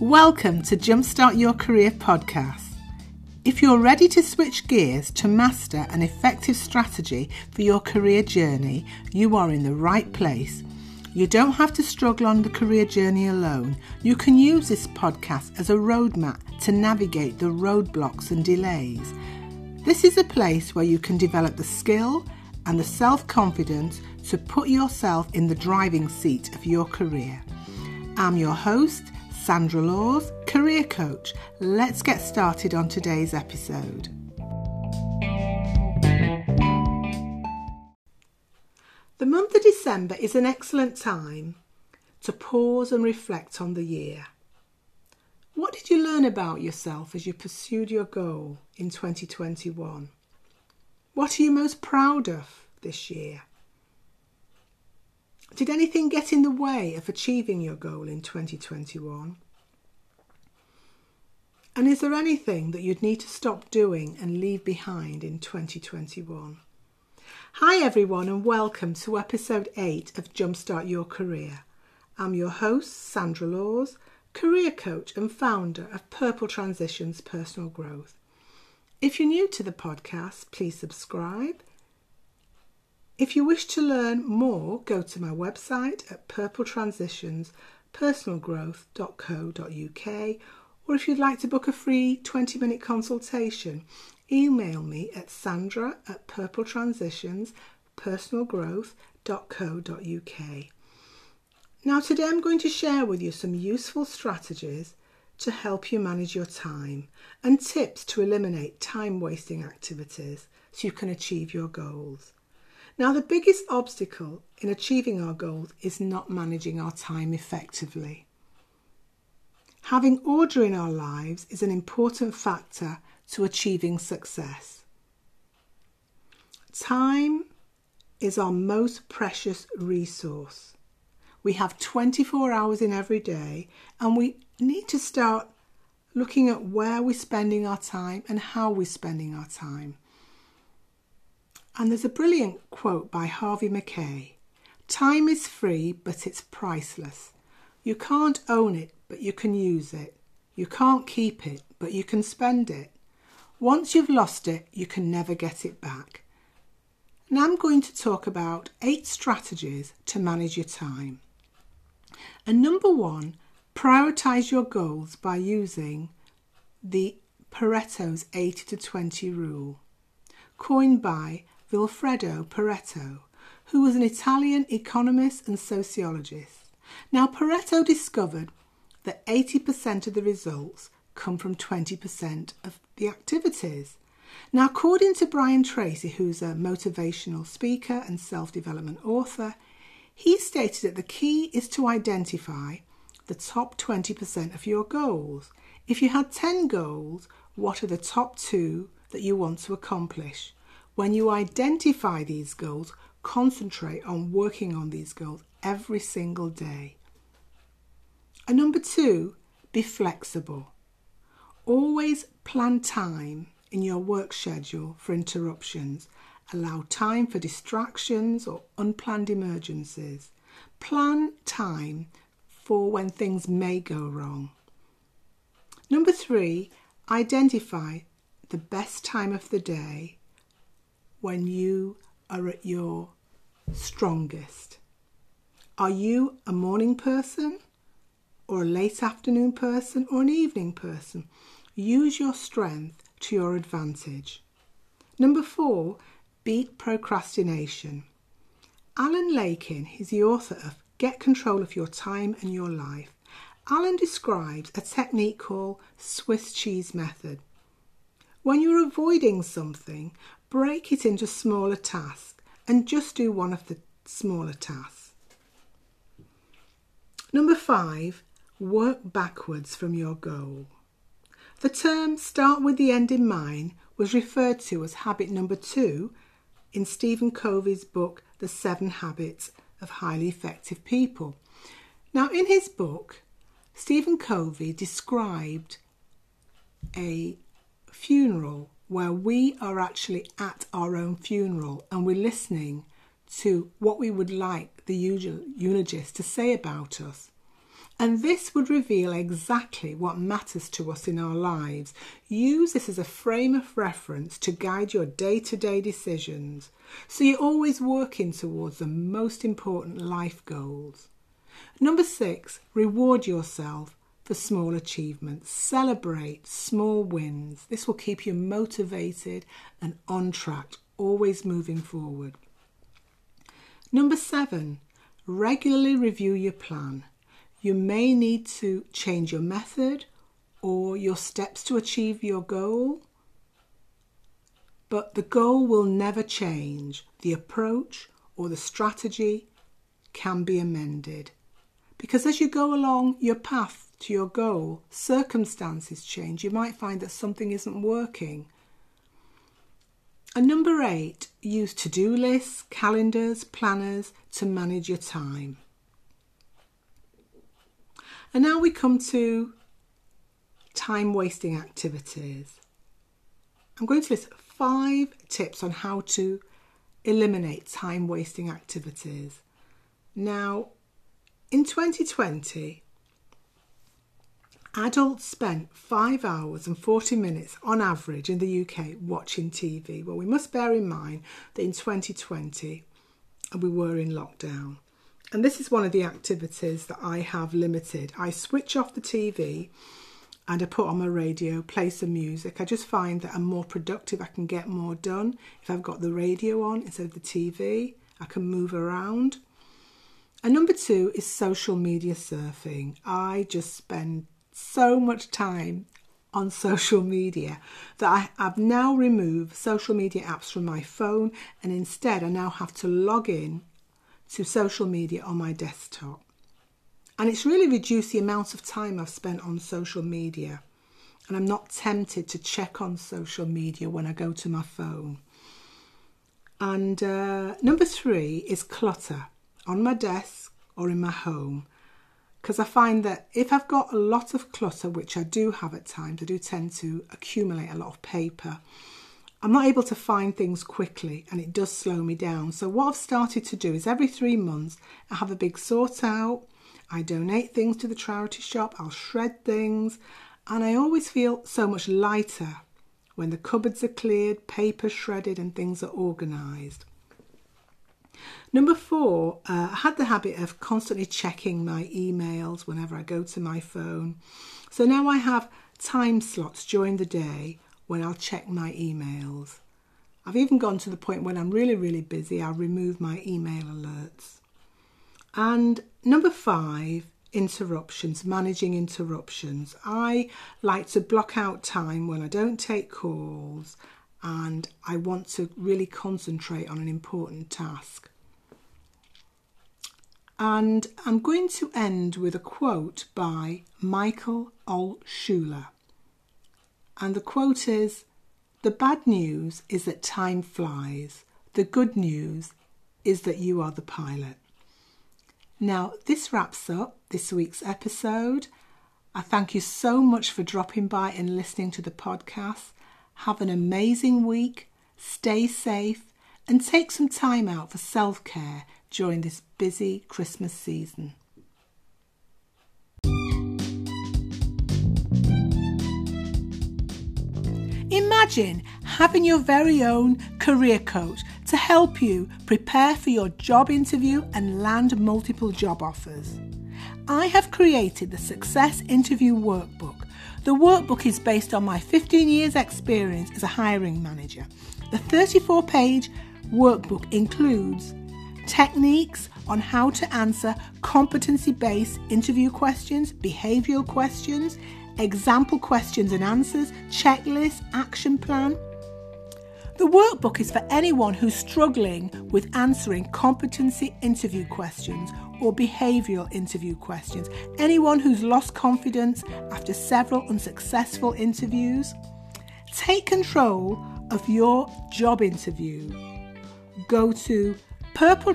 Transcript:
Welcome to Jumpstart Your Career podcast. If you're ready to switch gears to master an effective strategy for your career journey, you are in the right place. You don't have to struggle on the career journey alone. You can use this podcast as a roadmap to navigate the roadblocks and delays. This is a place where you can develop the skill and the self confidence to put yourself in the driving seat of your career. I'm your host, Sandra Laws, career coach. Let's get started on today's episode. The month of December is an excellent time to pause and reflect on the year. What did you learn about yourself as you pursued your goal in 2021? What are you most proud of this year? Did anything get in the way of achieving your goal in 2021? And is there anything that you'd need to stop doing and leave behind in 2021? Hi, everyone, and welcome to episode 8 of Jumpstart Your Career. I'm your host, Sandra Laws, career coach and founder of Purple Transitions Personal Growth. If you're new to the podcast, please subscribe if you wish to learn more, go to my website at purpletransitionspersonalgrowth.co.uk or if you'd like to book a free 20 minute consultation, email me at sandra at purpletransitionspersonalgrowth.co.uk. Now, today I'm going to share with you some useful strategies to help you manage your time and tips to eliminate time wasting activities so you can achieve your goals. Now, the biggest obstacle in achieving our goals is not managing our time effectively. Having order in our lives is an important factor to achieving success. Time is our most precious resource. We have 24 hours in every day, and we need to start looking at where we're spending our time and how we're spending our time. And there's a brilliant quote by Harvey Mackay Time is free, but it's priceless. You can't own it, but you can use it. You can't keep it, but you can spend it. Once you've lost it, you can never get it back. Now I'm going to talk about eight strategies to manage your time. And number one, prioritize your goals by using the Pareto's 80 to 20 rule, coined by Vilfredo Pareto, who was an Italian economist and sociologist. Now, Pareto discovered that 80% of the results come from 20% of the activities. Now, according to Brian Tracy, who's a motivational speaker and self development author, he stated that the key is to identify the top 20% of your goals. If you had 10 goals, what are the top two that you want to accomplish? When you identify these goals, concentrate on working on these goals every single day. And number two, be flexible. Always plan time in your work schedule for interruptions. Allow time for distractions or unplanned emergencies. Plan time for when things may go wrong. Number three, identify the best time of the day when you are at your strongest? Are you a morning person or a late afternoon person or an evening person? Use your strength to your advantage. Number four, beat procrastination. Alan Lakein is the author of Get Control of Your Time and Your Life. Alan describes a technique called Swiss cheese method. When you're avoiding something, break it into smaller tasks and just do one of the smaller tasks. Number five, work backwards from your goal. The term start with the end in mind was referred to as habit number two in Stephen Covey's book, The Seven Habits of Highly Effective People. Now, in his book, Stephen Covey described a funeral where we are actually at our own funeral and we're listening to what we would like the eulogist to say about us. And this would reveal exactly what matters to us in our lives. Use this as a frame of reference to guide your day to day decisions. So you're always working towards the most important life goals. Number six, reward yourself for small achievements. Celebrate small wins. This will keep you motivated and on track, always moving forward. Number seven, regularly review your plan. You may need to change your method or your steps to achieve your goal, but the goal will never change. The approach or the strategy can be amended. Because as you go along your path to your goal, circumstances change. You might find that something isn't working. And number eight, use to do lists, calendars, planners to manage your time. And now we come to time wasting activities. I'm going to list five tips on how to eliminate time wasting activities. Now, in 2020, adults spent five hours and 40 minutes on average in the UK watching TV. Well, we must bear in mind that in 2020 uh, we were in lockdown. And this is one of the activities that I have limited. I switch off the TV and I put on my radio, play some music. I just find that I'm more productive, I can get more done if I've got the radio on instead of the TV. I can move around. And number two is social media surfing. I just spend so much time on social media that I, have now removed social media apps from my phone and instead I now have to log in to social media on my desktop. And it's really reduced the amount of time I've spent on social media. And I'm not tempted to check on social media when I go to my phone. And uh, number three is clutter on my desk or in my home. Because I find that if I've got a lot of clutter, which I do have at times, I do tend to accumulate a lot of paper. I'm not able to find things quickly and it does slow me down. So, what I've started to do is every three months, I have a big sort out, I donate things to the charity shop, I'll shred things, and I always feel so much lighter when the cupboards are cleared, paper shredded, and things are organised. Number four, uh, I had the habit of constantly checking my emails whenever I go to my phone. So now I have time slots during the day when I'll check my emails. I've even gone to the point when I'm really, really busy, I'll remove my email alerts. And number five, interruptions, managing interruptions. I like to block out time when I don't take calls and I want to really concentrate on an important task. And I'm going to end with a quote by Michael Altshuler. And the quote is The bad news is that time flies. The good news is that you are the pilot. Now, this wraps up this week's episode. I thank you so much for dropping by and listening to the podcast. Have an amazing week, stay safe, and take some time out for self care during this busy Christmas season. Imagine having your very own career coach to help you prepare for your job interview and land multiple job offers. I have created the Success Interview Workbook. The workbook is based on my 15 years' experience as a hiring manager. The 34 page workbook includes techniques on how to answer competency based interview questions, behavioural questions, example questions and answers, checklist, action plan. The workbook is for anyone who's struggling with answering competency interview questions or behavioural interview questions, anyone who's lost confidence after several unsuccessful interviews. Take control of your job interview. Go to Purple